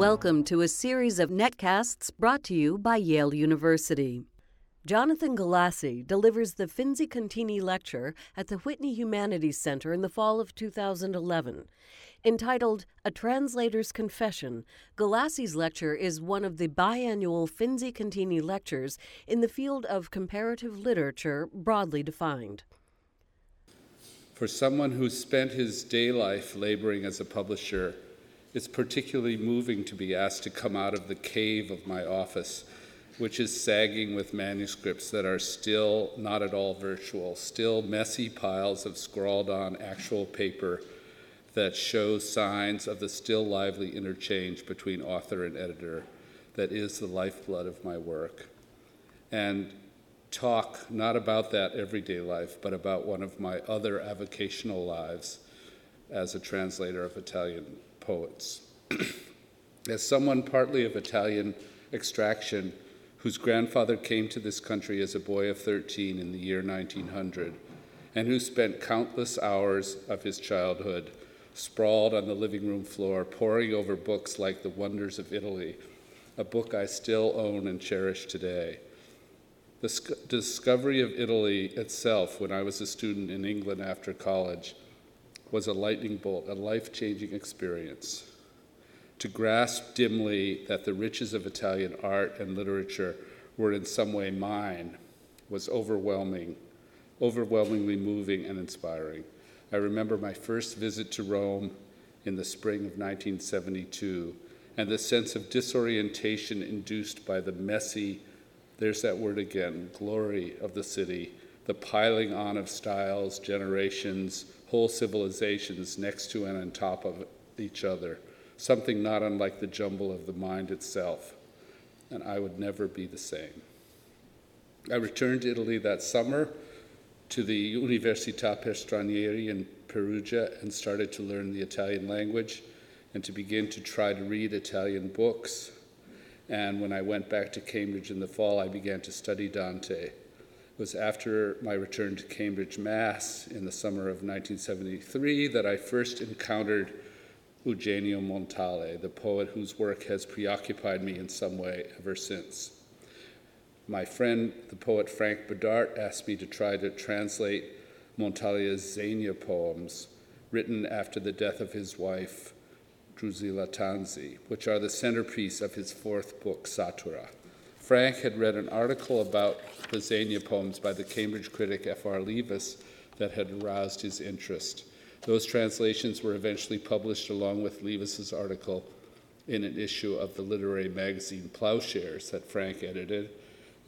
Welcome to a series of netcasts brought to you by Yale University. Jonathan Galassi delivers the Finzi Contini Lecture at the Whitney Humanities Center in the fall of 2011. Entitled A Translator's Confession, Galassi's lecture is one of the biannual Finzi Contini lectures in the field of comparative literature broadly defined. For someone who spent his day life laboring as a publisher, it's particularly moving to be asked to come out of the cave of my office, which is sagging with manuscripts that are still not at all virtual, still messy piles of scrawled on actual paper that show signs of the still lively interchange between author and editor that is the lifeblood of my work. And talk not about that everyday life, but about one of my other avocational lives as a translator of Italian poets. As someone partly of Italian extraction, whose grandfather came to this country as a boy of 13 in the year 1900, and who spent countless hours of his childhood sprawled on the living room floor, poring over books like The Wonders of Italy, a book I still own and cherish today. The sc- discovery of Italy itself, when I was a student in England after college, was a lightning bolt, a life changing experience. To grasp dimly that the riches of Italian art and literature were in some way mine was overwhelming, overwhelmingly moving and inspiring. I remember my first visit to Rome in the spring of 1972 and the sense of disorientation induced by the messy, there's that word again, glory of the city, the piling on of styles, generations, whole civilizations next to and on top of each other, something not unlike the jumble of the mind itself. And I would never be the same. I returned to Italy that summer to the Università per Stranieri in Perugia and started to learn the Italian language and to begin to try to read Italian books. And when I went back to Cambridge in the fall, I began to study Dante. It was after my return to Cambridge, Mass, in the summer of 1973 that I first encountered Eugenio Montale, the poet whose work has preoccupied me in some way ever since. My friend, the poet Frank Bidart, asked me to try to translate Montale's Xenia poems, written after the death of his wife, Drusilla Tanzi, which are the centerpiece of his fourth book, Satura. Frank had read an article about the Xenia poems by the Cambridge critic F.R. Leavis that had aroused his interest. Those translations were eventually published along with Leavis's article in an issue of the literary magazine Plowshares that Frank edited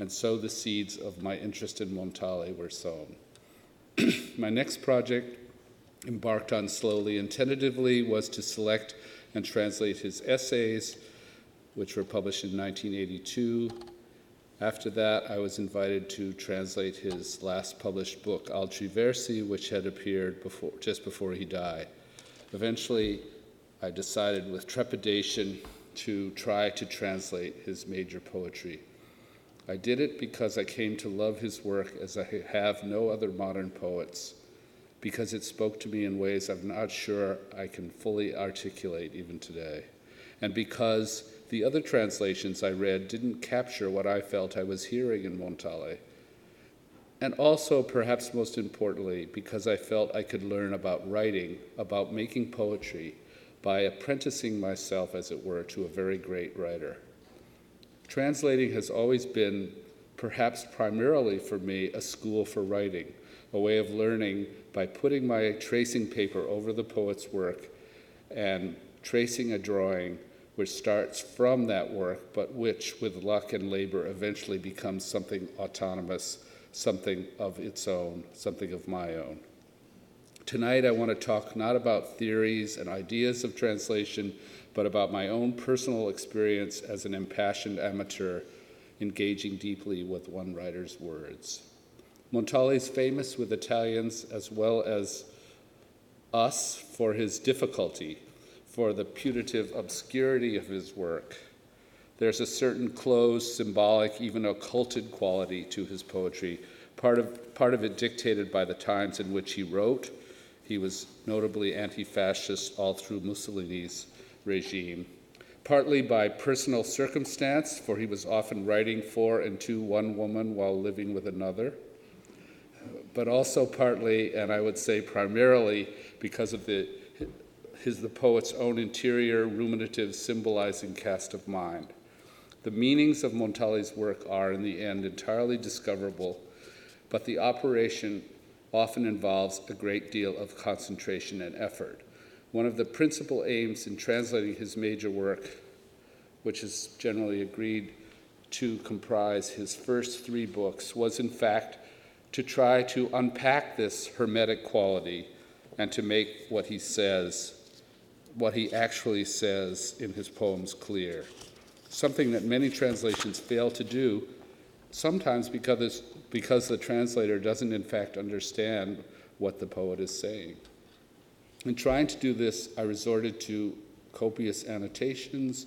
and so the seeds of my interest in Montale were sown. my next project, embarked on slowly and tentatively, was to select and translate his essays, which were published in 1982. After that, I was invited to translate his last published book, Altri Versi, which had appeared before, just before he died. Eventually, I decided with trepidation to try to translate his major poetry. I did it because I came to love his work as I have no other modern poets, because it spoke to me in ways I'm not sure I can fully articulate even today, and because the other translations I read didn't capture what I felt I was hearing in Montale. And also, perhaps most importantly, because I felt I could learn about writing, about making poetry, by apprenticing myself, as it were, to a very great writer. Translating has always been, perhaps primarily for me, a school for writing, a way of learning by putting my tracing paper over the poet's work and tracing a drawing which starts from that work, but which, with luck and labor, eventually becomes something autonomous, something of its own, something of my own. Tonight, I want to talk not about theories and ideas of translation, but about my own personal experience as an impassioned amateur engaging deeply with one writer's words. Montale is famous with Italians as well as us for his difficulty, for the putative obscurity of his work. There's a certain closed, symbolic, even occulted quality to his poetry, part of, part of it dictated by the times in which he wrote. He was notably anti fascist all through Mussolini's regime, partly by personal circumstance, for he was often writing for and to one woman while living with another, but also partly, and I would say primarily, because of the, his, the poet's own interior, ruminative, symbolizing cast of mind. The meanings of Montale's work are, in the end, entirely discoverable, but the operation often involves a great deal of concentration and effort. One of the principal aims in translating his major work, which is generally agreed to comprise his first three books, was in fact to try to unpack this hermetic quality and to make what he says, what he actually says in his poems clear. Something that many translations fail to do, sometimes because, because the translator doesn't in fact understand what the poet is saying. In trying to do this, I resorted to copious annotations,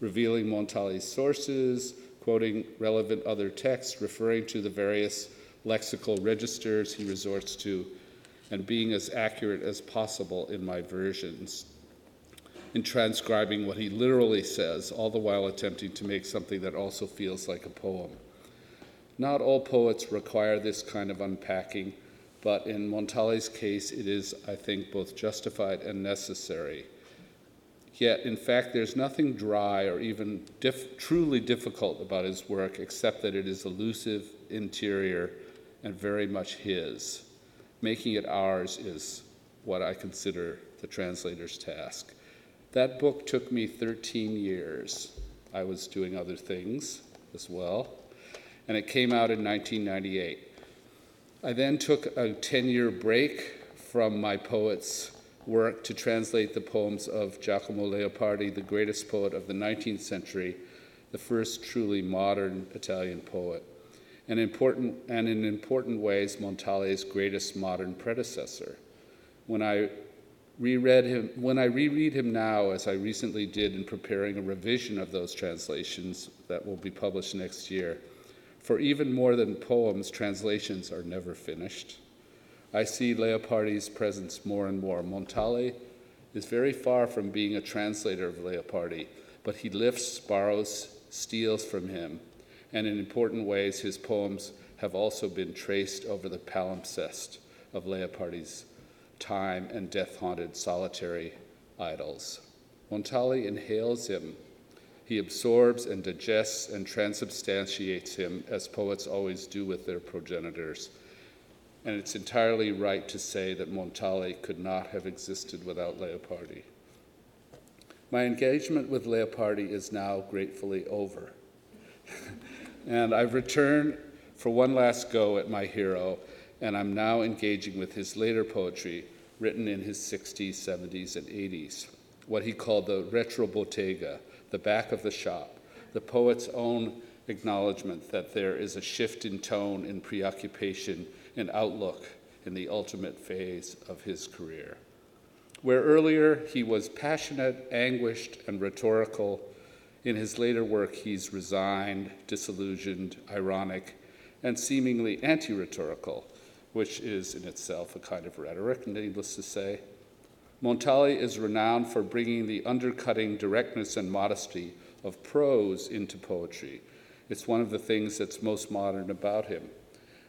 revealing Montale's sources, quoting relevant other texts, referring to the various lexical registers he resorts to, and being as accurate as possible in my versions, in transcribing what he literally says, all the while attempting to make something that also feels like a poem. Not all poets require this kind of unpacking, but in Montale's case, it is, I think, both justified and necessary. Yet, in fact, there's nothing dry or even truly difficult about his work except that it is elusive, interior, and very much his. Making it ours is what I consider the translator's task. That book took me 13 years. I was doing other things as well, and it came out in 1998. I then took a 10 year break from my poet's work to translate the poems of Giacomo Leopardi, the greatest poet of the 19th century, the first truly modern Italian poet and, important, and in important ways Montale's greatest modern predecessor. When I reread him, when I reread him now, as I recently did in preparing a revision of those translations that will be published next year, for even more than poems, translations are never finished. I see Leopardi's presence more and more. Montale is very far from being a translator of Leopardi, but he lifts, borrows, steals from him, and in important ways, his poems have also been traced over the palimpsest of Leopardi's time and death haunted solitary idols. Montale inhales him. He absorbs and digests and transubstantiates him, as poets always do with their progenitors. And it's entirely right to say that Montale could not have existed without Leopardi. My engagement with Leopardi is now gratefully over. And I've returned for one last go at my hero, and I'm now engaging with his later poetry, written in his 60s, 70s, and 80s, what he called the retrobottega, the back of the shop, the poet's own acknowledgement that there is a shift in tone, in preoccupation, in outlook in the ultimate phase of his career. Where earlier he was passionate, anguished, and rhetorical, in his later work, he's resigned, disillusioned, ironic, and seemingly anti rhetorical, which is in itself a kind of rhetoric, needless to say. Montale is renowned for bringing the undercutting directness and modesty of prose into poetry. It's one of the things that's most modern about him.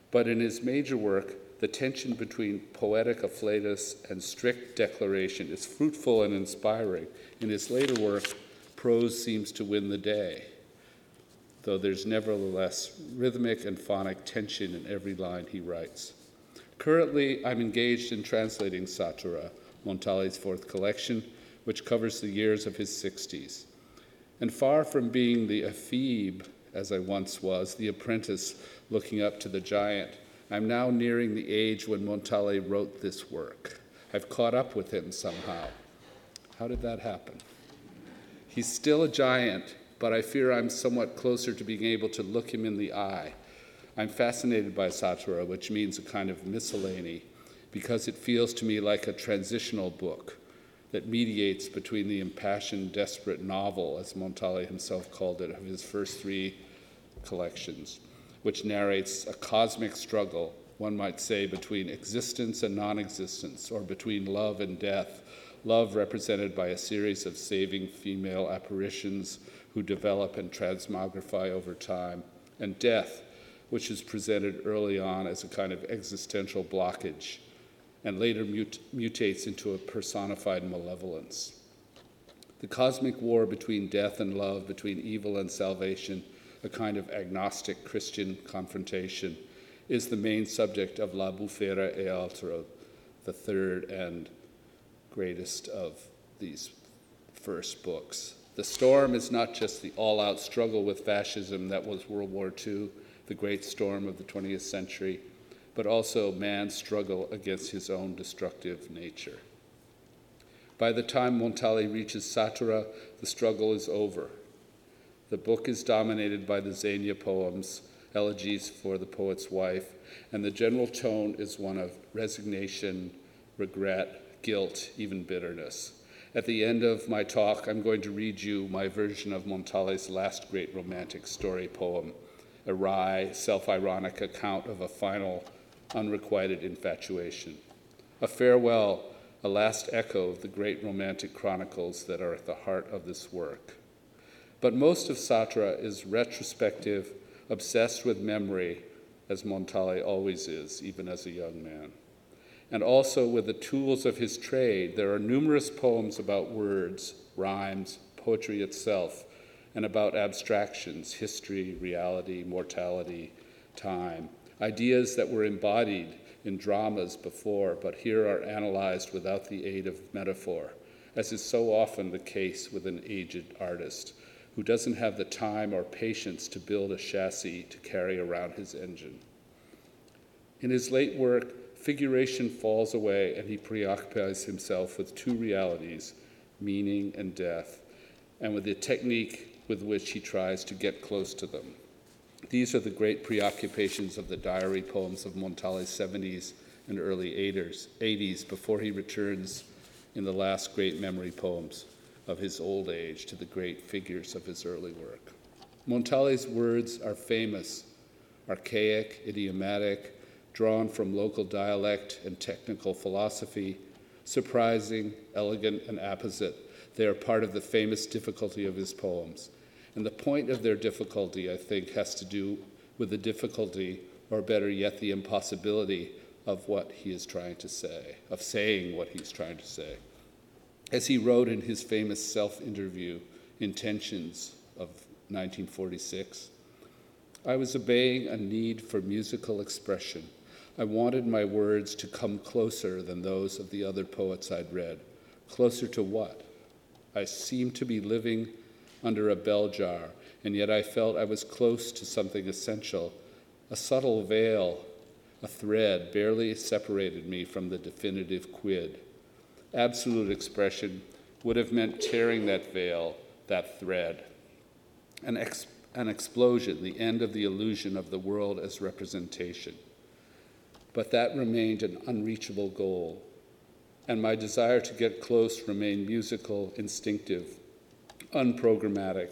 But in his major work, the tension between poetic afflatus and strict declaration is fruitful and inspiring. In his later work, prose seems to win the day, though there's nevertheless rhythmic and phonic tension in every line he writes. Currently, I'm engaged in translating Satura, Montale's fourth collection, which covers the years of his 60s. And far from being the ephebe, as I once was, the apprentice looking up to the giant, I'm now nearing the age when Montale wrote this work. I've caught up with him somehow. How did that happen? He's still a giant, but I fear I'm somewhat closer to being able to look him in the eye. I'm fascinated by Satura, which means a kind of miscellany, because it feels to me like a transitional book that mediates between the impassioned, desperate novel, as Montale himself called it, of his first three collections, which narrates a cosmic struggle, one might say, between existence and non existence, or between love and death, love represented by a series of saving female apparitions who develop and transmogrify over time, and death, which is presented early on as a kind of existential blockage and later mut- mutates into a personified malevolence. The cosmic war between death and love, between evil and salvation, a kind of agnostic Christian confrontation, is the main subject of La Bufera e Altro, the third and greatest of these first books. The storm is not just the all out struggle with fascism that was World War II, the great storm of the 20th century, but also man's struggle against his own destructive nature. By the time Montale reaches Satura, the struggle is over. The book is dominated by the Xenia poems, elegies for the poet's wife, and the general tone is one of resignation, regret, guilt, even bitterness. At the end of my talk, I'm going to read you my version of Montale's last great romantic story poem, a wry, self ironic account of a final, unrequited infatuation. A farewell, a last echo of the great romantic chronicles that are at the heart of this work. But most of Satura is retrospective, obsessed with memory, as Montale always is, even as a young man and also with the tools of his trade. There are numerous poems about words, rhymes, poetry itself, and about abstractions, history, reality, mortality, time, ideas that were embodied in dramas before, but here are analyzed without the aid of metaphor, as is so often the case with an aged artist who doesn't have the time or patience to build a chassis to carry around his engine. In his late work, figuration falls away and he preoccupies himself with two realities meaning and death, and with the technique with which he tries to get close to them. These are the great preoccupations of the diary poems of Montale's 70s and early 80s Eighties before he returns in the last great memory poems of his old age to the great figures of his early work. Montale's words are famous, archaic, idiomatic, drawn from local dialect and technical philosophy, surprising, elegant, and apposite. They are part of the famous difficulty of his poems. And the point of their difficulty, I think, has to do with the difficulty, or better yet, the impossibility of what he is trying to say, of saying what he's trying to say. As he wrote in his famous self interview, Intentions of 1946, I was obeying a need for musical expression I wanted my words to come closer than those of the other poets I'd read. Closer to what? I seemed to be living under a bell jar, and yet I felt I was close to something essential. A subtle veil, a thread, barely separated me from the definitive quid. Absolute expression would have meant tearing that veil, that thread. An, ex- an explosion, the end of the illusion of the world as representation but that remained an unreachable goal. And my desire to get close remained musical, instinctive, unprogrammatic.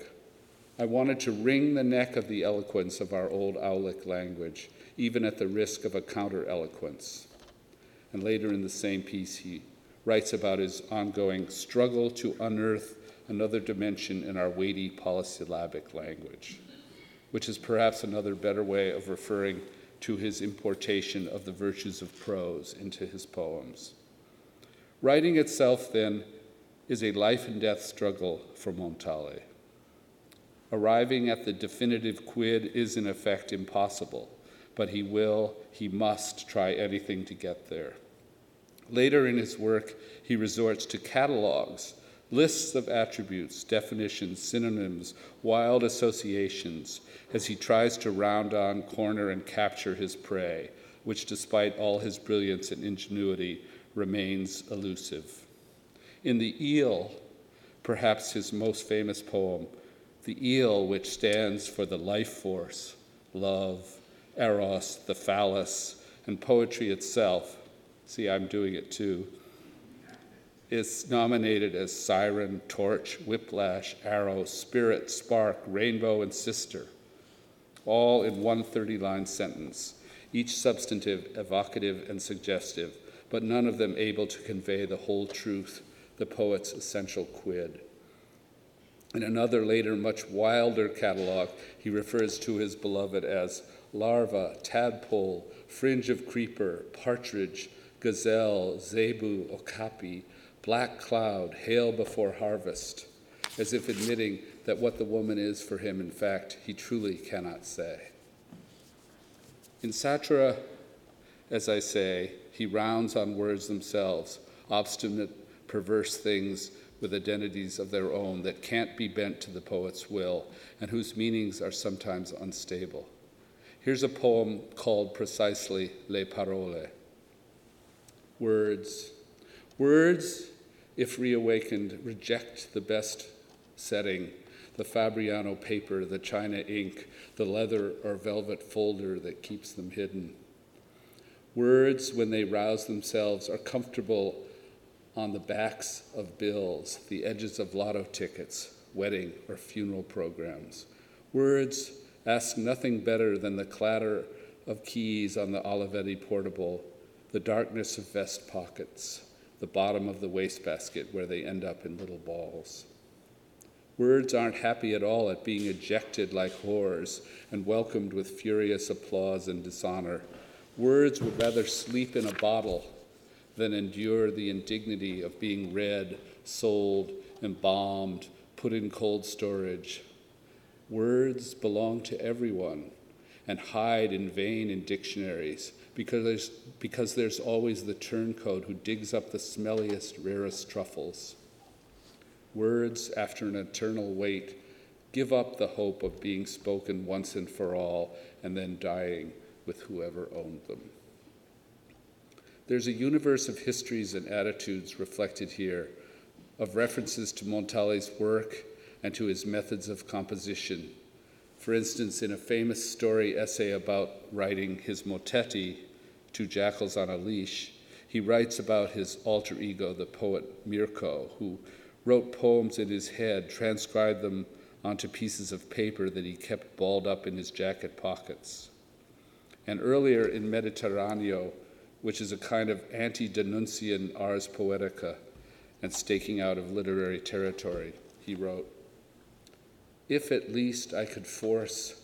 I wanted to wring the neck of the eloquence of our old Aulic language, even at the risk of a counter eloquence. And later in the same piece, he writes about his ongoing struggle to unearth another dimension in our weighty polysyllabic language, which is perhaps another better way of referring to his importation of the virtues of prose into his poems. Writing itself, then, is a life and death struggle for Montale. Arriving at the definitive quid is, in effect, impossible, but he will, he must try anything to get there. Later in his work, he resorts to catalogs lists of attributes, definitions, synonyms, wild associations, as he tries to round on, corner, and capture his prey, which, despite all his brilliance and ingenuity, remains elusive. In The Eel, perhaps his most famous poem, the eel, which stands for the life force, love, eros, the phallus, and poetry itself. See, I'm doing it too is nominated as Siren, Torch, Whiplash, Arrow, Spirit, Spark, Rainbow, and Sister, all in one 30 line sentence, each substantive, evocative, and suggestive, but none of them able to convey the whole truth, the poet's essential quid. In another later, much wilder catalog, he refers to his beloved as larva, tadpole, fringe of creeper, partridge, gazelle, zebu, okapi, black cloud, hail before harvest, as if admitting that what the woman is for him, in fact, he truly cannot say. In Satura, as I say, he rounds on words themselves, obstinate, perverse things with identities of their own that can't be bent to the poet's will and whose meanings are sometimes unstable. Here's a poem called precisely Le Parole. Words. Words, if reawakened, reject the best setting the Fabriano paper, the China ink, the leather or velvet folder that keeps them hidden. Words, when they rouse themselves, are comfortable on the backs of bills, the edges of lotto tickets, wedding or funeral programs. Words ask nothing better than the clatter of keys on the Olivetti portable, the darkness of vest pockets, the bottom of the wastebasket where they end up in little balls. Words aren't happy at all at being ejected like whores and welcomed with furious applause and dishonor. Words would rather sleep in a bottle than endure the indignity of being read, sold, embalmed, put in cold storage. Words belong to everyone and hide in vain in dictionaries because there's, because there's always the turncoat who digs up the smelliest, rarest truffles. Words, after an eternal wait, give up the hope of being spoken once and for all and then dying with whoever owned them. There's a universe of histories and attitudes reflected here, of references to Montale's work and to his methods of composition. For instance, in a famous story essay about writing his mottetti, Two Jackals on a Leash, he writes about his alter ego, the poet Mirko, who wrote poems in his head, transcribed them onto pieces of paper that he kept balled up in his jacket pockets. And earlier in Mediterraneo, which is a kind of anti D'Annunzian ars poetica and staking out of literary territory, he wrote If at least I could force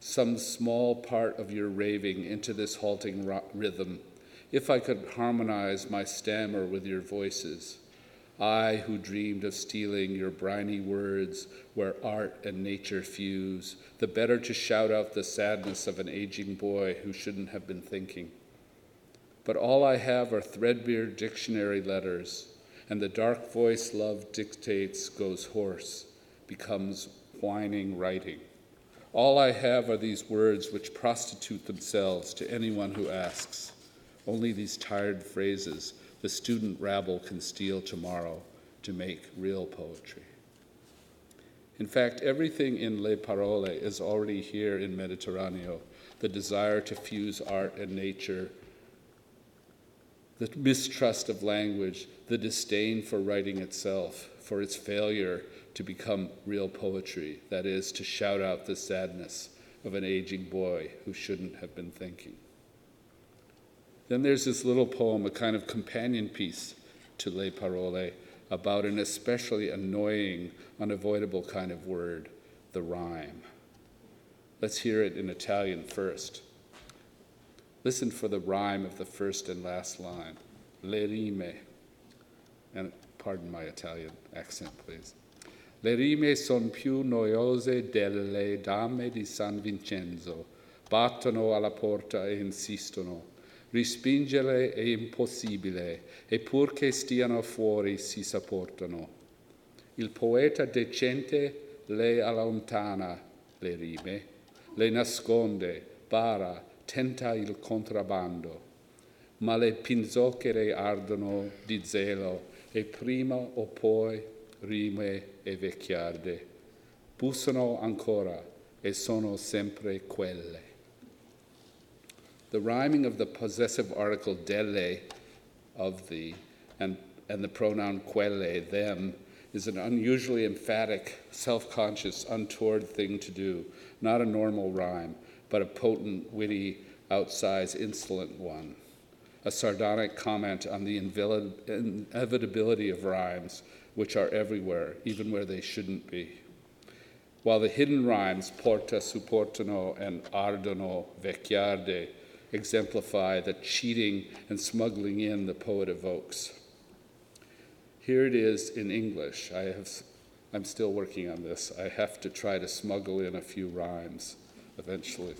some small part of your raving into this halting rhythm, if I could harmonize my stammer with your voices I who dreamed of stealing your briny words where art and nature fuse, the better to shout out the sadness of an aging boy who shouldn't have been thinking. But all I have are threadbare dictionary letters, and the dark voice love dictates goes hoarse, becomes whining writing. All I have are these words which prostitute themselves to anyone who asks. Only these tired phrases the student rabble can steal tomorrow to make real poetry. In fact, everything in Le Parole is already here in Mediterraneo the desire to fuse art and nature, the mistrust of language, the disdain for writing itself, for its failure to become real poetry, that is, to shout out the sadness of an aging boy who shouldn't have been thinking. Then there's this little poem, a kind of companion piece to Le Parole, about an especially annoying, unavoidable kind of word, the rhyme. Let's hear it in Italian first. Listen for the rhyme of the first and last line. Le rime. And pardon my Italian accent, please. Le rime son più noiose delle dame di San Vincenzo. Battono alla porta e insistono Rispingere è impossibile, e pur che stiano fuori si sopportano. Il poeta decente le allontana le rime, le nasconde, bara, tenta il contrabbando, ma le pinzochere ardono di zelo e prima o poi rime e vecchiarde. Bussano ancora e sono sempre quelle. the rhyming of the possessive article delle, of the, and, and the pronoun quelle, them, is an unusually emphatic, self conscious, untoward thing to do, not a normal rhyme, but a potent, witty, outsized, insolent one. a sardonic comment on the inevitability of rhymes, which are everywhere, even where they shouldn't be. While the hidden rhymes, porta, sopportano, and ardono, vecchiarde, exemplify the cheating and smuggling in the poet evokes. Here it is in English. I have, I'm still working on this. I have to try to smuggle in a few rhymes eventually.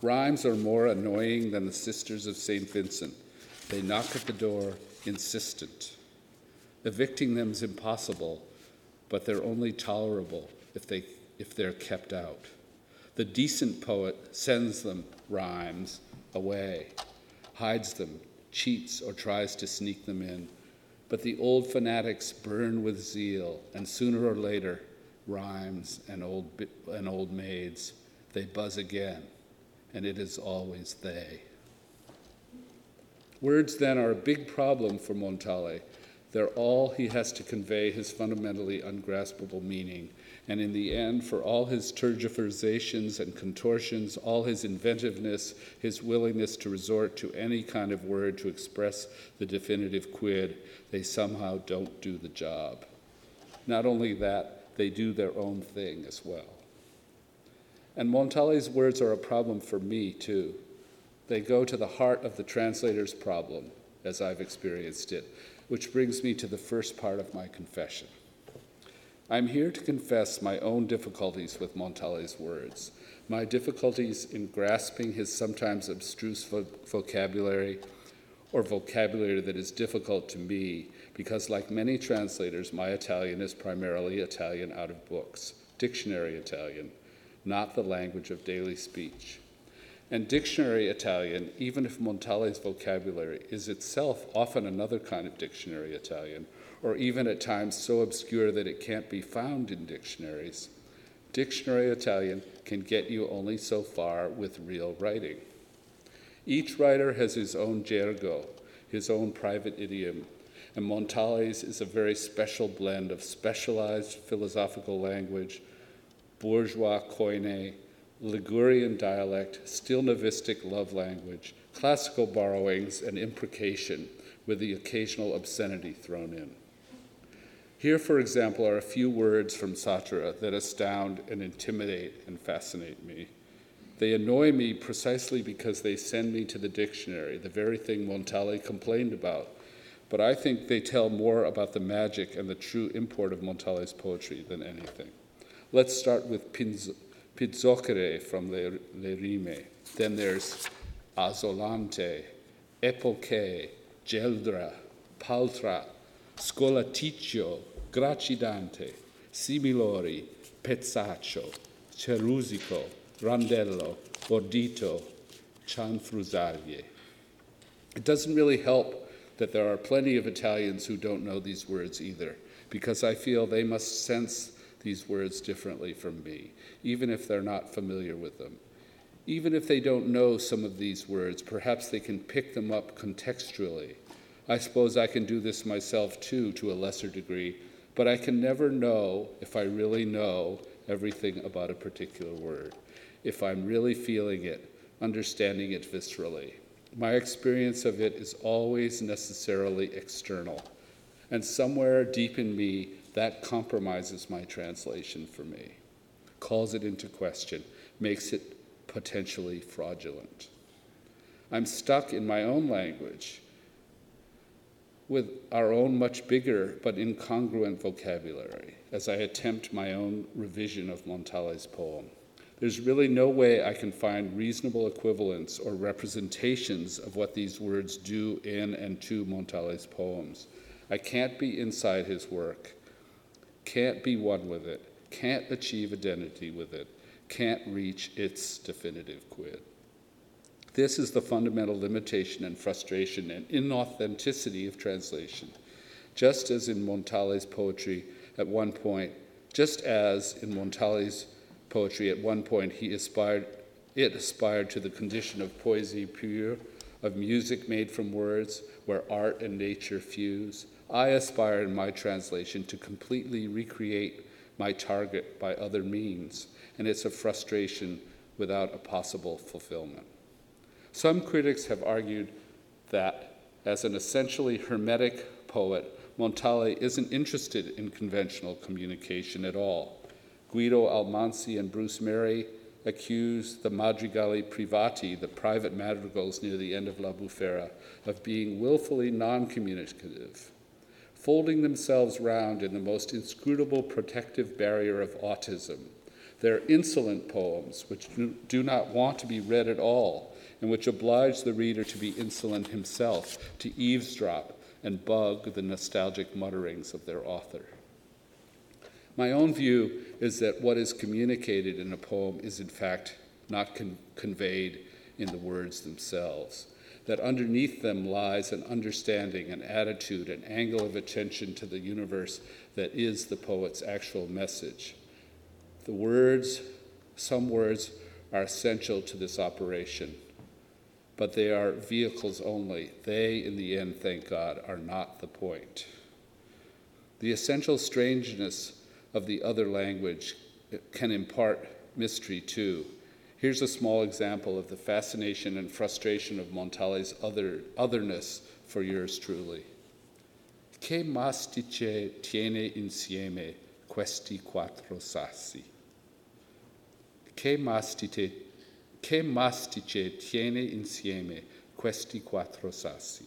Rhymes are more annoying than the sisters of St. Vincent. They knock at the door, insistent. Evicting them is impossible, but they're only tolerable if, they, if they're kept out. The decent poet sends them, rhymes, away, hides them, cheats, or tries to sneak them in. But the old fanatics burn with zeal, and sooner or later, rhymes and old, and old maids, they buzz again and it is always they. Words then are a big problem for Montale. They're all he has to convey his fundamentally ungraspable meaning. And in the end, for all his tergiversations and contortions, all his inventiveness, his willingness to resort to any kind of word to express the definitive quid, they somehow don't do the job. Not only that, they do their own thing as well. And Montale's words are a problem for me, too. They go to the heart of the translator's problem, as I've experienced it, which brings me to the first part of my confession. I'm here to confess my own difficulties with Montale's words, my difficulties in grasping his sometimes abstruse vo- vocabulary or vocabulary that is difficult to me because, like many translators, my Italian is primarily Italian out of books, dictionary Italian not the language of daily speech. And dictionary Italian, even if Montale's vocabulary is itself often another kind of dictionary Italian, or even at times so obscure that it can't be found in dictionaries, dictionary Italian can get you only so far with real writing. Each writer has his own gergo, his own private idiom, and Montale's is a very special blend of specialized philosophical language bourgeois koine, Ligurian dialect, Stilnovistic love language, classical borrowings, and imprecation, with the occasional obscenity thrown in. Here, for example, are a few words from Satura that astound and intimidate and fascinate me. They annoy me precisely because they send me to the dictionary, the very thing Montale complained about. But I think they tell more about the magic and the true import of Montale's poetry than anything. Let's start with Pinzochere from Le, Le Rime. Then there's Azolante, Epoche, Geldra, Paltra, Scolaticcio, Gracidante, Similori, Pezzaccio, Cerusico, Randello, Bordito, Cianfrusaglie. It doesn't really help that there are plenty of Italians who don't know these words either, because I feel they must sense these words differently from me, even if they're not familiar with them. Even if they don't know some of these words, perhaps they can pick them up contextually. I suppose I can do this myself too, to a lesser degree, but I can never know if I really know everything about a particular word, if I'm really feeling it, understanding it viscerally. My experience of it is always necessarily external, and somewhere deep in me, that compromises my translation for me, calls it into question, makes it potentially fraudulent. I'm stuck in my own language with our own much bigger but incongruent vocabulary as I attempt my own revision of Montale's poem. There's really no way I can find reasonable equivalents or representations of what these words do in and to Montale's poems. I can't be inside his work can't be one with it, can't achieve identity with it, can't reach its definitive quid. This is the fundamental limitation and frustration and inauthenticity of translation. Just as in Montale's poetry at one point, just as in Montale's poetry at one point he aspired, it aspired to the condition of poesy pure, of music made from words, where art and nature fuse, I aspire in my translation to completely recreate my target by other means, and it's a frustration without a possible fulfillment. Some critics have argued that, as an essentially hermetic poet, Montale isn't interested in conventional communication at all. Guido Almansi and Bruce Merry accuse the madrigali privati, the private madrigals near the end of La Bufera, of being willfully non communicative, folding themselves round in the most inscrutable protective barrier of autism. They're insolent poems which do not want to be read at all and which oblige the reader to be insolent himself, to eavesdrop and bug the nostalgic mutterings of their author. My own view is that what is communicated in a poem is, in fact, not con- conveyed in the words themselves, that underneath them lies an understanding, an attitude, an angle of attention to the universe that is the poet's actual message. The words, some words, are essential to this operation, but they are vehicles only. They, in the end, thank God, are not the point. The essential strangeness of the other language can impart mystery too. Here's a small example of the fascination and frustration of Montale's other, otherness for yours truly. Che mastice tiene insieme questi quattro sassi? Che mastice, che mastice tiene insieme questi quattro sassi?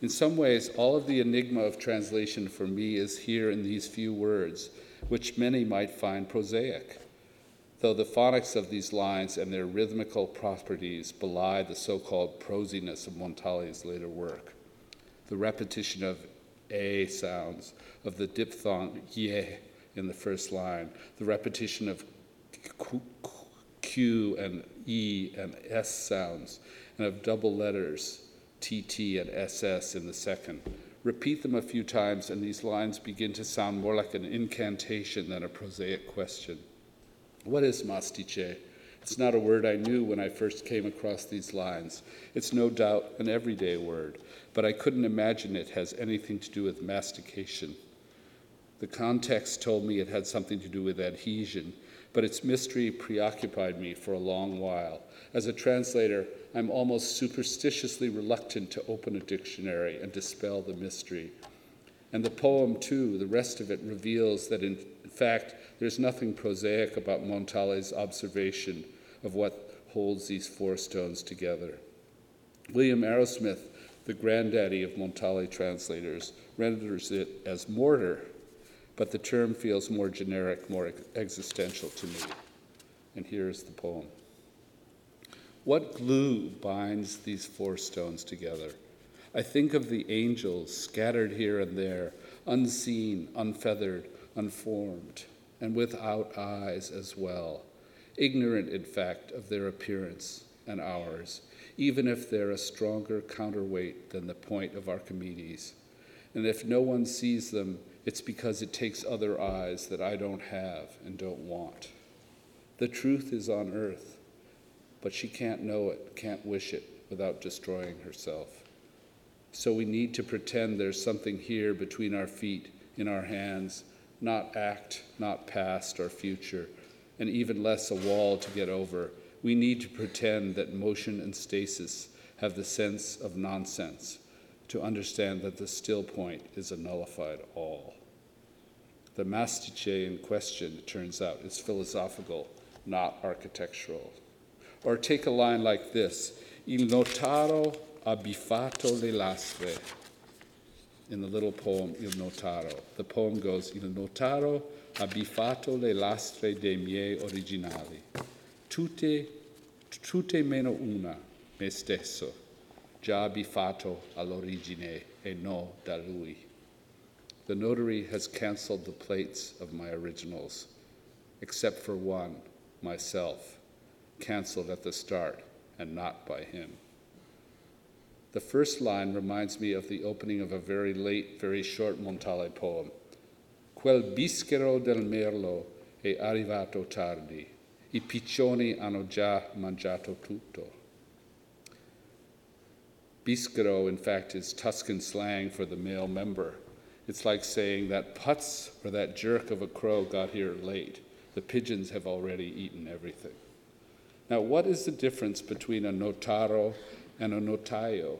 In some ways, all of the enigma of translation for me is here in these few words, which many might find prosaic, though the phonics of these lines and their rhythmical properties belie the so called prosiness of Montale's later work. The repetition of a sounds, of the diphthong ye in the first line, the repetition of q and e and s sounds, and of double letters TT and SS in the second. Repeat them a few times, and these lines begin to sound more like an incantation than a prosaic question. What is mastice? It's not a word I knew when I first came across these lines. It's no doubt an everyday word, but I couldn't imagine it has anything to do with mastication. The context told me it had something to do with adhesion, but its mystery preoccupied me for a long while. As a translator, I'm almost superstitiously reluctant to open a dictionary and dispel the mystery. And the poem, too, the rest of it reveals that in fact there's nothing prosaic about Montale's observation of what holds these four stones together. William Arrowsmith, the granddaddy of Montale translators, renders it as mortar, but the term feels more generic, more existential to me. And here's the poem. What glue binds these four stones together? I think of the angels scattered here and there, unseen, unfeathered, unformed, and without eyes as well, ignorant, in fact, of their appearance and ours, even if they're a stronger counterweight than the point of Archimedes. And if no one sees them, it's because it takes other eyes that I don't have and don't want. The truth is on earth but she can't know it, can't wish it without destroying herself. So we need to pretend there's something here between our feet, in our hands, not act, not past or future, and even less a wall to get over. We need to pretend that motion and stasis have the sense of nonsense, to understand that the still point is a nullified all. The mastice in question, it turns out, is philosophical, not architectural. Or take a line like this Il notaro ha biffato le lastre. In the little poem Il notaro, the poem goes Il notaro ha biffato le lastre dei miei originali. Tutte, tutte meno una, me stesso, già biffato all'origine e no da lui. The notary has canceled the plates of my originals, except for one, myself canceled at the start and not by him. The first line reminds me of the opening of a very late, very short Montale poem. Quel bischero del merlo è arrivato tardi, i piccioni hanno già mangiato tutto. Bischero, in fact, is Tuscan slang for the male member. It's like saying that putz or that jerk of a crow got here late. The pigeons have already eaten everything. Now, what is the difference between a notaro and a notaio?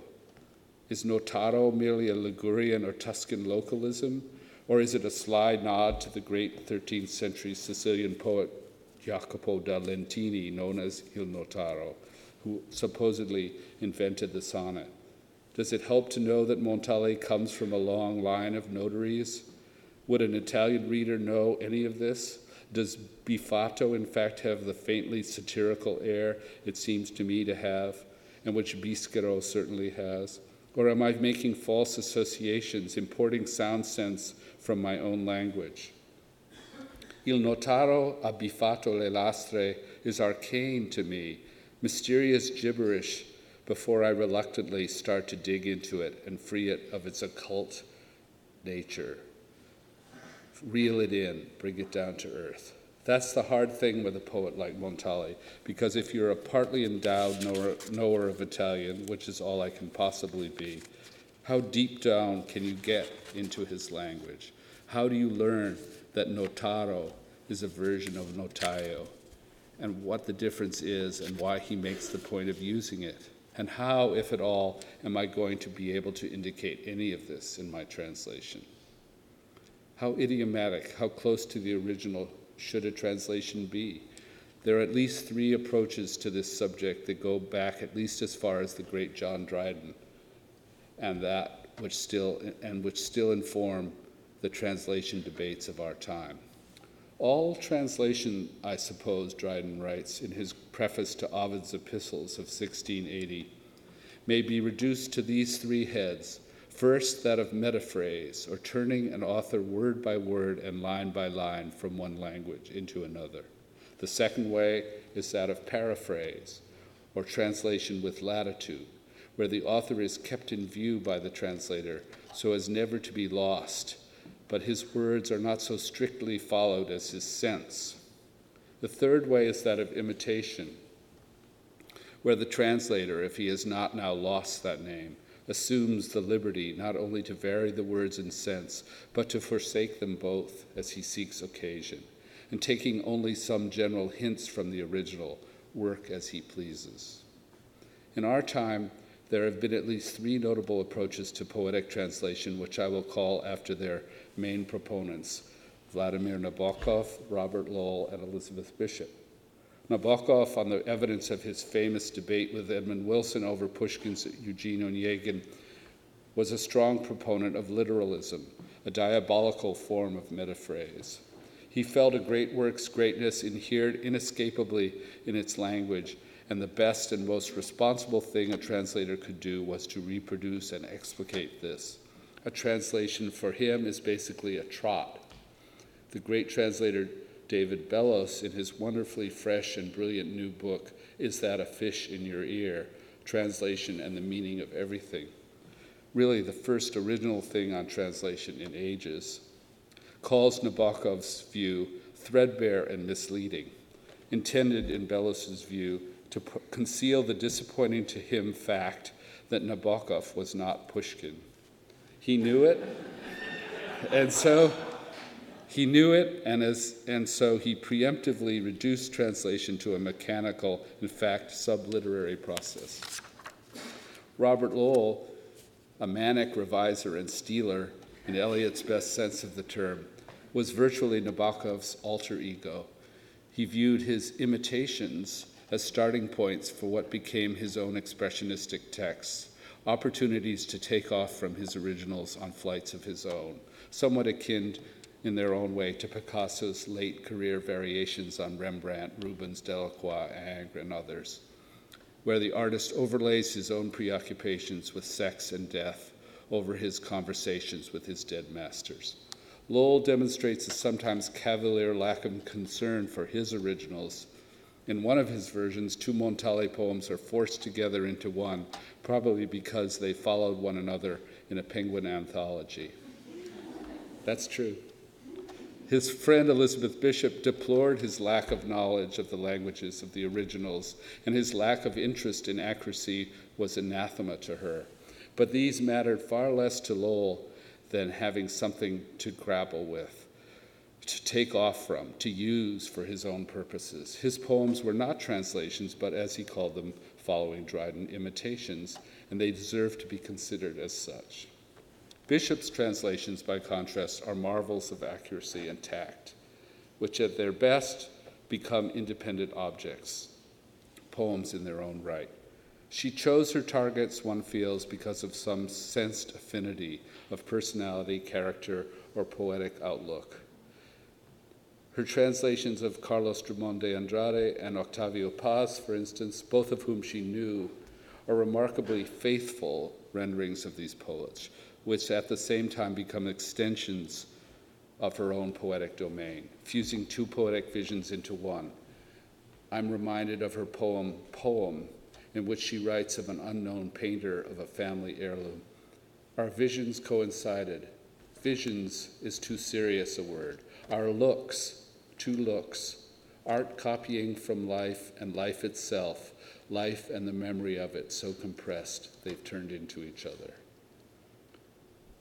Is Notaro merely a Ligurian or Tuscan localism, or is it a sly nod to the great 13th century Sicilian poet Jacopo da Lentini, known as Il Notaro, who supposedly invented the sonnet? Does it help to know that Montale comes from a long line of notaries? Would an Italian reader know any of this? Does Biffato, in fact, have the faintly satirical air it seems to me to have, and which Bischero certainly has? Or am I making false associations, importing sound sense from my own language? Il notaro abbifato le lastre is arcane to me, mysterious gibberish before I reluctantly start to dig into it and free it of its occult nature. Reel it in, bring it down to earth. That's the hard thing with a poet like Montale, because if you're a partly endowed knower, knower of Italian, which is all I can possibly be, how deep down can you get into his language? How do you learn that notaro is a version of notaio, and what the difference is, and why he makes the point of using it? And how, if at all, am I going to be able to indicate any of this in my translation? How idiomatic, how close to the original should a translation be? There are at least three approaches to this subject that go back at least as far as the great John Dryden, and that which still and which still inform the translation debates of our time. All translation, I suppose, Dryden writes in his preface to Ovid's Epistles of 1680, may be reduced to these three heads. First, that of metaphrase, or turning an author word by word and line by line from one language into another. The second way is that of paraphrase, or translation with latitude, where the author is kept in view by the translator so as never to be lost but his words are not so strictly followed as his sense. The third way is that of imitation, where the translator, if he has not now lost that name, assumes the liberty not only to vary the words and sense, but to forsake them both as he seeks occasion, and taking only some general hints from the original, work as he pleases. In our time, there have been at least three notable approaches to poetic translation, which I will call after their main proponents Vladimir Nabokov, Robert Lowell, and Elizabeth Bishop. Nabokov, on the evidence of his famous debate with Edmund Wilson over Pushkin's Eugene Onegin, was a strong proponent of literalism, a diabolical form of metaphrase. He felt a great work's greatness inhered inescapably in its language, and the best and most responsible thing a translator could do was to reproduce and explicate this a translation for him is basically a trot. The great translator David Bellos, in his wonderfully fresh and brilliant new book, Is That a Fish in Your Ear? Translation and the Meaning of Everything. Really, the first original thing on translation in ages, calls Nabokov's view threadbare and misleading, intended, in Bellos's view, to p- conceal the disappointing to him fact that Nabokov was not Pushkin. He knew it. And so he knew it, and, as, and so he preemptively reduced translation to a mechanical, in fact, subliterary process. Robert Lowell, a manic reviser and stealer, in Eliot's best sense of the term, was virtually Nabokov's alter ego. He viewed his imitations as starting points for what became his own expressionistic texts opportunities to take off from his originals on flights of his own, somewhat akin in their own way to Picasso's late career variations on Rembrandt, Rubens, Delacroix, Ingres, and others, where the artist overlays his own preoccupations with sex and death over his conversations with his dead masters. Lowell demonstrates a sometimes cavalier lack of concern for his originals in one of his versions, two Montale poems are forced together into one, probably because they followed one another in a penguin anthology. That's true. His friend Elizabeth Bishop deplored his lack of knowledge of the languages of the originals, and his lack of interest in accuracy was anathema to her. But these mattered far less to Lowell than having something to grapple with to take off from, to use for his own purposes. His poems were not translations, but as he called them, following Dryden imitations, and they deserve to be considered as such. Bishop's translations, by contrast, are marvels of accuracy and tact, which at their best become independent objects, poems in their own right. She chose her targets, one feels, because of some sensed affinity of personality, character, or poetic outlook. Her translations of Carlos Drummond de Andrade and Octavio Paz, for instance, both of whom she knew, are remarkably faithful renderings of these poets, which at the same time become extensions of her own poetic domain, fusing two poetic visions into one. I'm reminded of her poem, Poem, in which she writes of an unknown painter of a family heirloom. Our visions coincided. Visions is too serious a word. Our looks, two looks. Art copying from life and life itself, life and the memory of it so compressed they've turned into each other.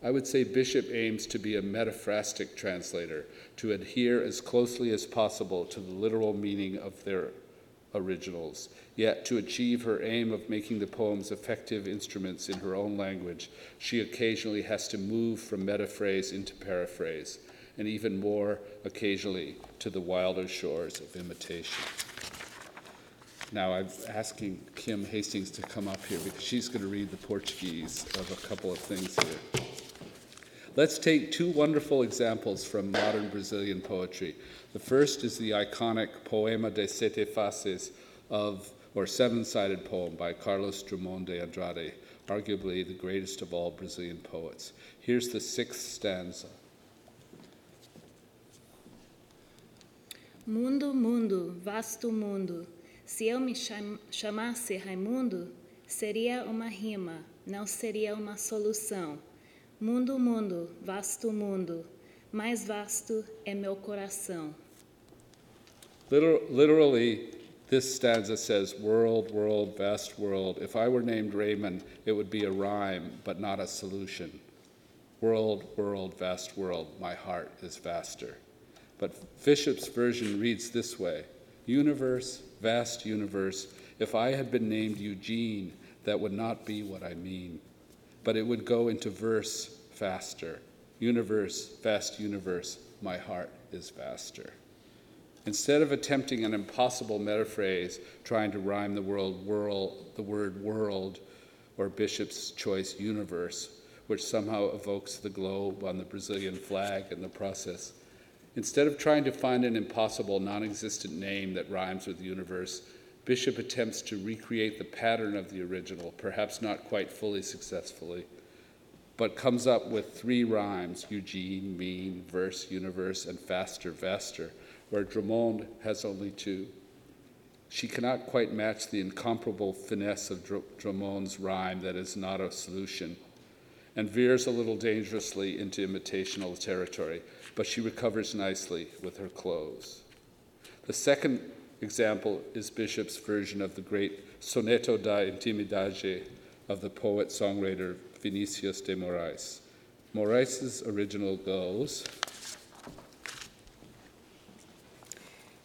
I would say Bishop aims to be a metaphrastic translator, to adhere as closely as possible to the literal meaning of their originals. Yet, to achieve her aim of making the poems effective instruments in her own language, she occasionally has to move from metaphrase into paraphrase, and even more occasionally to the wilder shores of imitation. Now, I'm asking Kim Hastings to come up here because she's going to read the Portuguese of a couple of things here. Let's take two wonderful examples from modern Brazilian poetry. The first is the iconic Poema de Sete Faces of, or seven sided poem by Carlos Drummond de Andrade, arguably the greatest of all Brazilian poets. Here's the sixth stanza. Mundo, mundo, vasto mundo. Se eu me chamasse Raimundo, seria uma rima, não seria uma solução. Mundo, mundo, vasto mundo, mais vasto é meu coração. Literally, this stanza says, World, world, vast world. If I were named Raymond, it would be a rhyme, but not a solution. World, world, vast world, my heart is vaster. But Bishop's version reads this way Universe, vast universe. If I had been named Eugene, that would not be what I mean but it would go into verse faster. Universe, vast universe, my heart is faster. Instead of attempting an impossible metaphrase, trying to rhyme the world, the word world, or Bishop's choice universe, which somehow evokes the globe on the Brazilian flag in the process, instead of trying to find an impossible, non existent name that rhymes with universe, Bishop attempts to recreate the pattern of the original, perhaps not quite fully successfully, but comes up with three rhymes Eugene, mean, verse, universe, and faster, vaster, where Drummond has only two. She cannot quite match the incomparable finesse of Dr- Drummond's rhyme that is not a solution, and veers a little dangerously into imitational territory, but she recovers nicely with her close. The second example is Bishop's version of the great Soneto da Intimidade of the poet songwriter Vinicius de Moraes. Moraes' original goes.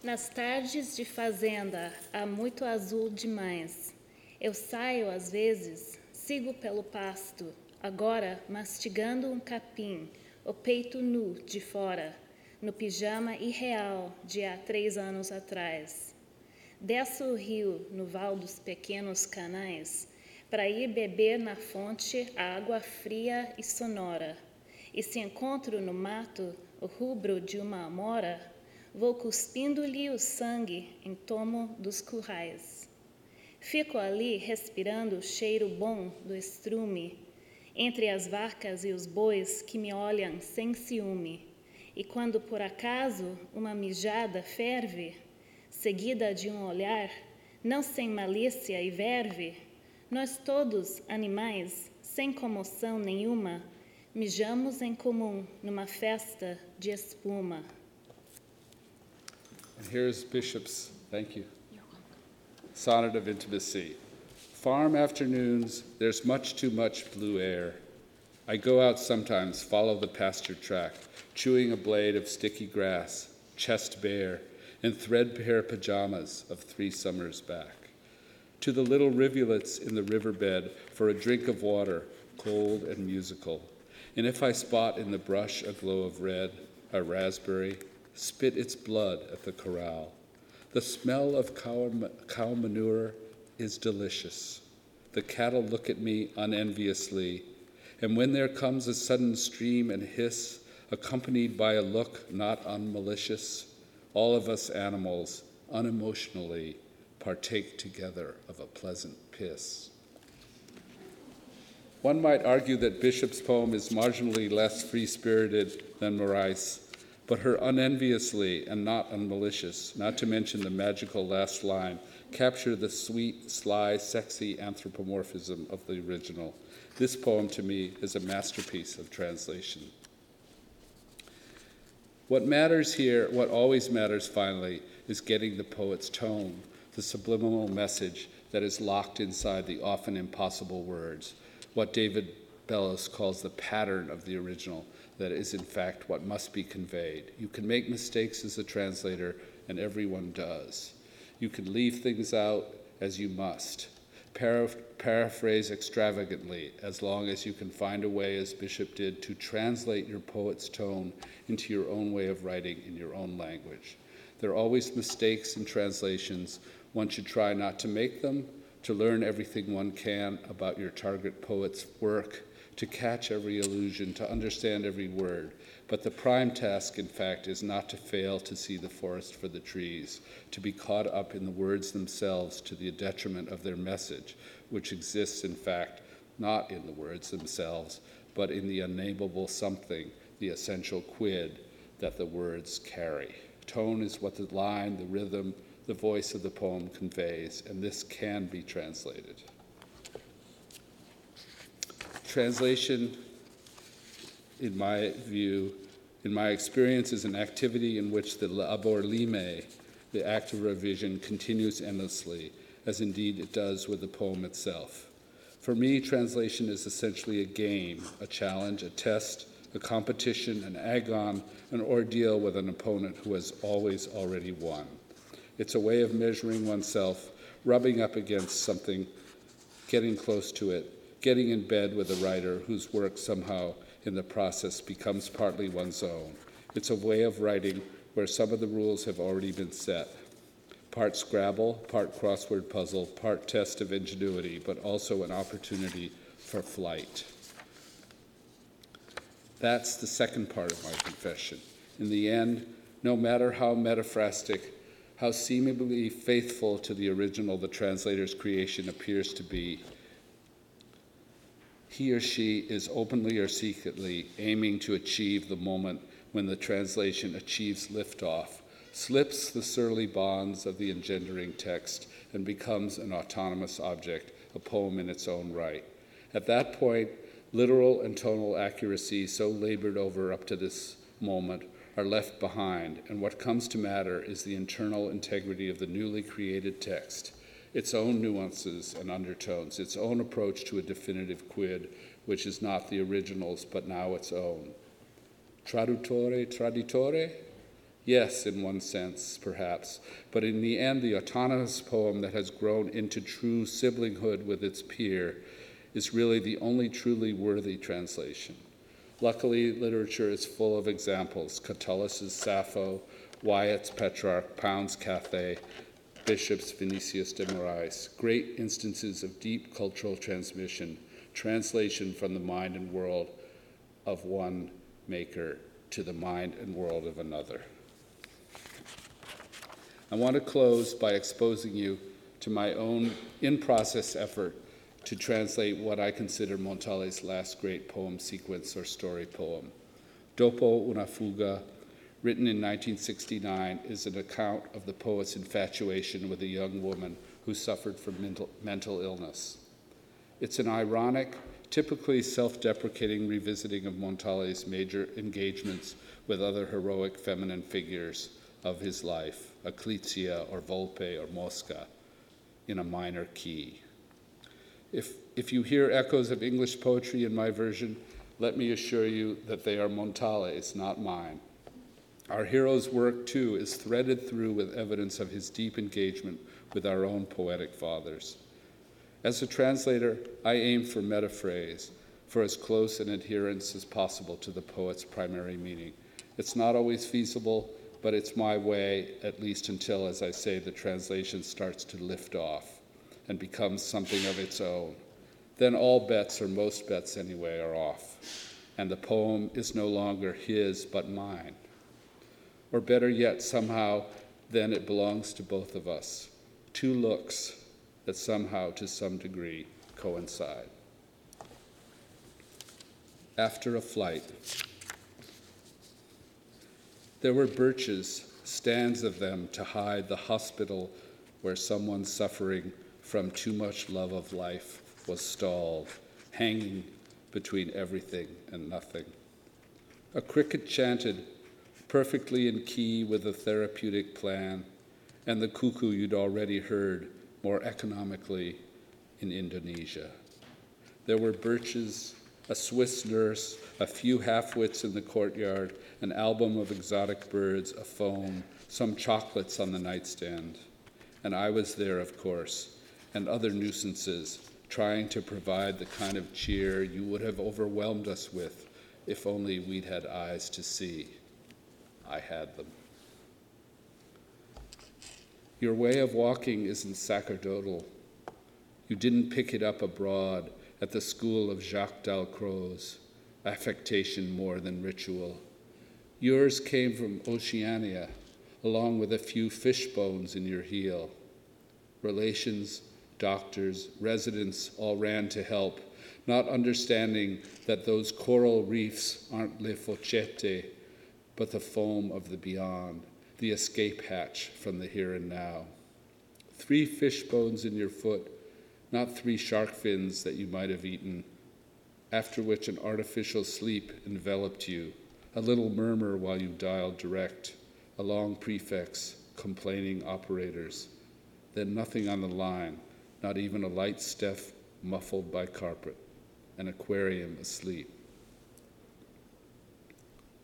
Nas tardes de fazenda há muito azul demais. Eu saio às vezes, sigo pelo pasto, agora mastigando um capim, o peito nu de fora no pijama irreal de há três anos atrás. Desço o rio no val dos pequenos canais para ir beber na fonte a água fria e sonora. E se encontro no mato o rubro de uma amora, vou cuspindo-lhe o sangue em tomo dos currais. Fico ali respirando o cheiro bom do estrume, entre as vacas e os bois que me olham sem ciúme e quando por acaso uma mijada ferve, seguida de um olhar, não sem malícia e verve, nós todos, animais, sem comoção nenhuma, mijamos em comum numa festa de espuma. And here's Bishop's, thank you. Sonnet of Intimacy. Farm afternoons, there's much too much blue air. I go out sometimes, follow the pasture track, chewing a blade of sticky grass, chest bare, in threadbare pajamas of three summers back. to the little rivulets in the riverbed for a drink of water, cold and musical. And if I spot in the brush a glow of red, a raspberry, spit its blood at the corral. The smell of cow, cow manure is delicious. The cattle look at me unenviously, and when there comes a sudden stream and hiss, accompanied by a look not unmalicious, all of us animals, unemotionally, partake together of a pleasant piss. One might argue that Bishop's poem is marginally less free spirited than Moraes, but her unenviously and not unmalicious, not to mention the magical last line, capture the sweet, sly, sexy anthropomorphism of the original. This poem to me is a masterpiece of translation. What matters here, what always matters finally, is getting the poet's tone, the subliminal message that is locked inside the often impossible words, what David Bellos calls the pattern of the original, that is in fact what must be conveyed. You can make mistakes as a translator, and everyone does. You can leave things out as you must. paraphrase extravagantly as long as you can find a way, as Bishop did, to translate your poet's tone into your own way of writing in your own language. There are always mistakes in translations. One should try not to make them, to learn everything one can about your target poet's work, to catch every allusion, to understand every word. But the prime task, in fact, is not to fail to see the forest for the trees, to be caught up in the words themselves to the detriment of their message, which exists, in fact, not in the words themselves, but in the unnameable something, the essential quid that the words carry. Tone is what the line, the rhythm, the voice of the poem conveys, and this can be translated. Translation, in my view, in my experience, is an activity in which the labor limae, the act of revision, continues endlessly, as indeed it does with the poem itself. For me, translation is essentially a game, a challenge, a test, a competition, an agon, an ordeal with an opponent who has always already won. It's a way of measuring oneself, rubbing up against something, getting close to it, getting in bed with a writer whose work somehow in the process becomes partly one's own. It's a way of writing where some of the rules have already been set. Part Scrabble, part crossword puzzle, part test of ingenuity, but also an opportunity for flight. That's the second part of my confession. In the end, no matter how metaphrastic, how seemingly faithful to the original the translator's creation appears to be, he or she is openly or secretly aiming to achieve the moment when the translation achieves liftoff, slips the surly bonds of the engendering text, and becomes an autonomous object, a poem in its own right. At that point, literal and tonal accuracy so labored over up to this moment are left behind, and what comes to matter is the internal integrity of the newly created text, its own nuances and undertones, its own approach to a definitive quid, which is not the original's but now its own. Traduttore, traditore? Yes, in one sense, perhaps, but in the end, the autonomous poem that has grown into true siblinghood with its peer is really the only truly worthy translation. Luckily, literature is full of examples Catullus's Sappho, Wyatt's Petrarch, Pound's Cathay, Bishop's Vinicius de Moraes, great instances of deep cultural transmission, translation from the mind and world of one maker to the mind and world of another. I want to close by exposing you to my own in process effort to translate what I consider Montale's last great poem sequence or story poem. Dopo una fuga, written in 1969, is an account of the poet's infatuation with a young woman who suffered from mental, mental illness. It's an ironic, typically self deprecating revisiting of Montale's major engagements with other heroic feminine figures of his life, Acclizia or Volpe or Mosca, in a minor key. If, if you hear echoes of English poetry in my version, let me assure you that they are Montale's, not mine. Our hero's work, too, is threaded through with evidence of his deep engagement with our own poetic fathers. As a translator, I aim for metaphrase, for as close an adherence as possible to the poet's primary meaning. It's not always feasible, but it's my way, at least until, as I say, the translation starts to lift off and becomes something of its own. Then all bets, or most bets anyway, are off, and the poem is no longer his but mine. Or better yet, somehow, then it belongs to both of us. Two looks that somehow, to some degree, coincide. After a flight, there were birches, stands of them to hide the hospital where someone suffering from too much love of life was stalled, hanging between everything and nothing. A cricket chanted, perfectly in key with the therapeutic plan, and the cuckoo you'd already heard more economically in Indonesia. There were birches, a Swiss nurse, a few half-wits in the courtyard, an album of exotic birds, a phone, some chocolates on the nightstand. And I was there, of course, and other nuisances, trying to provide the kind of cheer you would have overwhelmed us with if only we'd had eyes to see. I had them. Your way of walking isn't sacerdotal. You didn't pick it up abroad at the school of Jacques Dalcroze, affectation more than ritual. Yours came from Oceania, along with a few fish bones in your heel. Relations, doctors, residents all ran to help, not understanding that those coral reefs aren't le fochette, but the foam of the beyond, the escape hatch from the here and now. Three fish bones in your foot, not three shark fins that you might have eaten, after which an artificial sleep enveloped you, a little murmur while you dialed direct, a long prefix, complaining operators, then nothing on the line, not even a light step muffled by carpet, an aquarium asleep.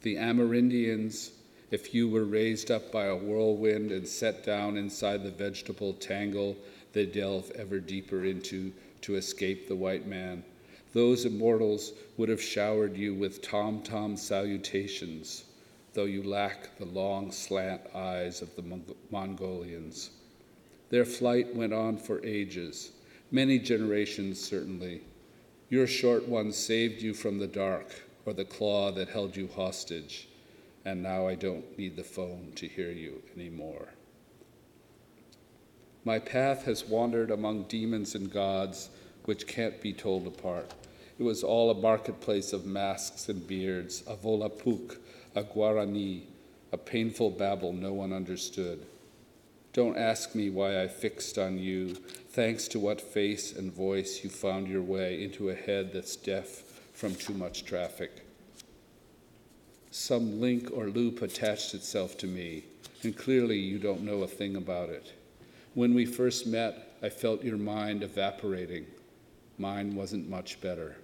The Amerindians, if you were raised up by a whirlwind and set down inside the vegetable tangle they delve ever deeper into to escape the white man, those immortals would have showered you with tom tom salutations, though you lack the long slant eyes of the Mong- Mongolians. Their flight went on for ages, many generations certainly. Your short one saved you from the dark or the claw that held you hostage, and now I don't need the phone to hear you anymore. My path has wandered among demons and gods which can't be told apart. It was all a marketplace of masks and beards, a volapuk, a guarani, a painful babble no one understood. Don't ask me why I fixed on you, thanks to what face and voice you found your way into a head that's deaf from too much traffic. Some link or loop attached itself to me, and clearly you don't know a thing about it. When we first met, I felt your mind evaporating. Mine wasn't much better.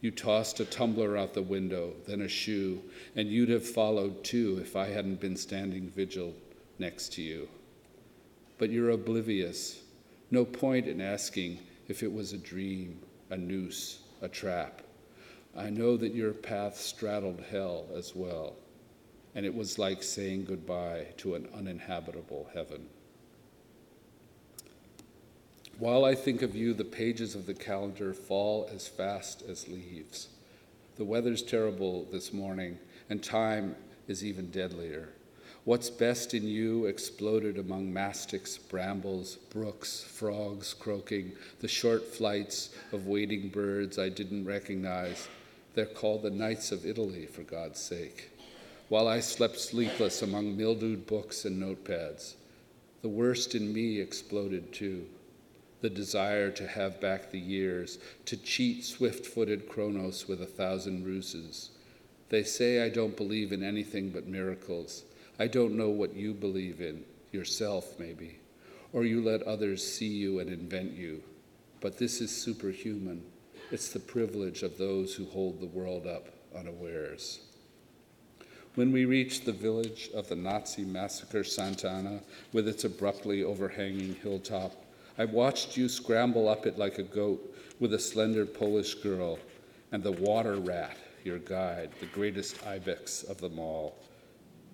You tossed a tumbler out the window, then a shoe, and you'd have followed too if I hadn't been standing vigil next to you. But you're oblivious. No point in asking if it was a dream, a noose, a trap. I know that your path straddled hell as well, and it was like saying goodbye to an uninhabitable heaven. While I think of you, the pages of the calendar fall as fast as leaves. The weather's terrible this morning, and time is even deadlier. What's best in you exploded among mastics, brambles, brooks, frogs croaking, the short flights of wading birds I didn't recognize. They're called the Knights of Italy, for God's sake. While I slept sleepless among mildewed books and notepads, the worst in me exploded too the desire to have back the years, to cheat swift footed Kronos with a thousand ruses. They say I don't believe in anything but miracles. I don't know what you believe in, yourself maybe, or you let others see you and invent you. But this is superhuman. It's the privilege of those who hold the world up unawares. When we reached the village of the Nazi massacre Sant'Anna with its abruptly overhanging hilltop, I watched you scramble up it like a goat with a slender Polish girl and the water rat, your guide, the greatest ibex of them all.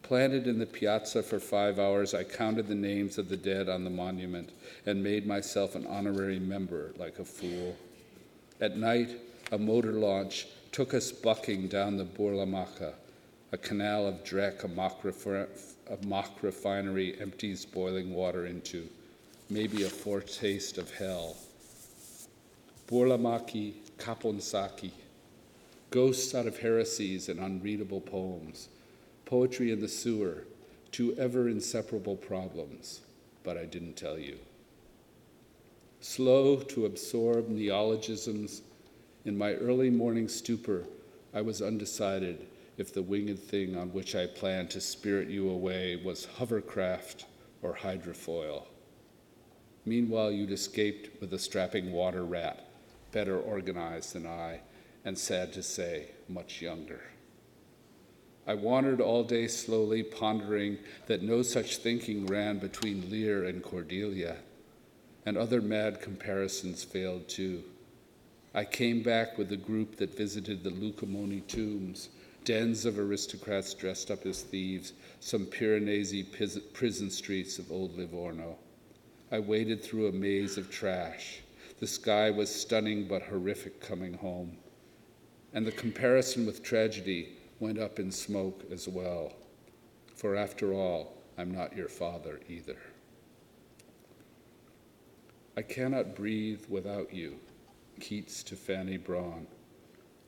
Planted in the piazza for five hours, I counted the names of the dead on the monument and made myself an honorary member like a fool. At night, a motor launch took us bucking down the Burlamacca, a canal of dreck a mock, a mock refinery empties boiling water into, maybe a foretaste of hell. Burlamacchi, Caponsacchi, ghosts out of heresies and unreadable poems poetry in the sewer, two ever inseparable problems, but I didn't tell you. Slow to absorb neologisms, in my early morning stupor, I was undecided if the winged thing on which I planned to spirit you away was hovercraft or hydrofoil. Meanwhile, you'd escaped with a strapping water rat, better organized than I, and sad to say, much younger. I wandered all day slowly, pondering that no such thinking ran between Lear and Cordelia, and other mad comparisons failed too. I came back with a group that visited the Lucumoni tombs, dens of aristocrats dressed up as thieves, some Piranesi prison streets of old Livorno. I waded through a maze of trash. The sky was stunning but horrific coming home. And the comparison with tragedy went up in smoke as well. For after all, I'm not your father either. I cannot breathe without you, Keats to Fanny Brawne,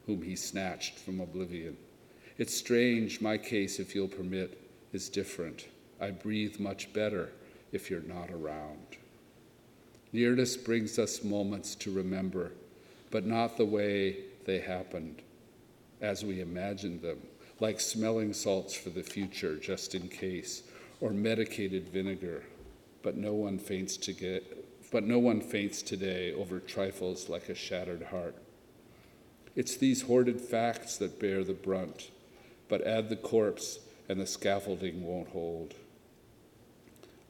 whom he snatched from oblivion. It's strange, my case, if you'll permit, is different. I breathe much better if you're not around. Nearness brings us moments to remember, but not the way they happened as we imagined them, like smelling salts for the future just in case, or medicated vinegar, but no one faints to get but no one faints today over trifles like a shattered heart. It's these hoarded facts that bear the brunt, but add the corpse and the scaffolding won't hold.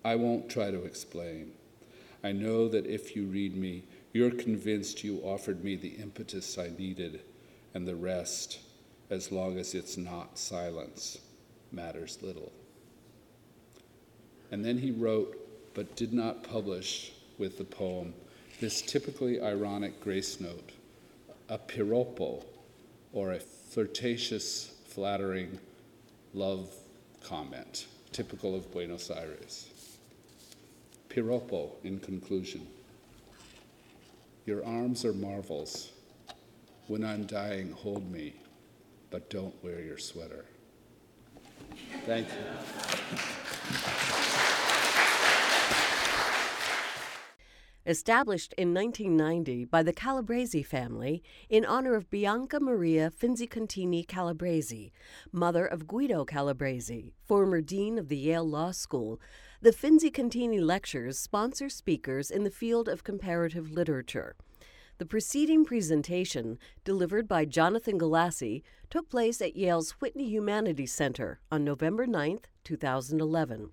I won't try to explain. I know that if you read me, you're convinced you offered me the impetus I needed and the rest, as long as it's not silence, matters little. And then he wrote, but did not publish with the poem, this typically ironic grace note, a piropo, or a flirtatious, flattering love comment, typical of Buenos Aires. Piropo, in conclusion. Your arms are marvels when I'm dying, hold me, but don't wear your sweater. Thank you. Established in 1990 by the Calabresi family in honor of Bianca Maria Finzi-Contini Calabresi, mother of Guido Calabresi, former dean of the Yale Law School, the Finzi-Contini Lectures sponsor speakers in the field of comparative literature. The preceding presentation, delivered by Jonathan Galassi, took place at Yale's Whitney Humanities Center on November 9, 2011.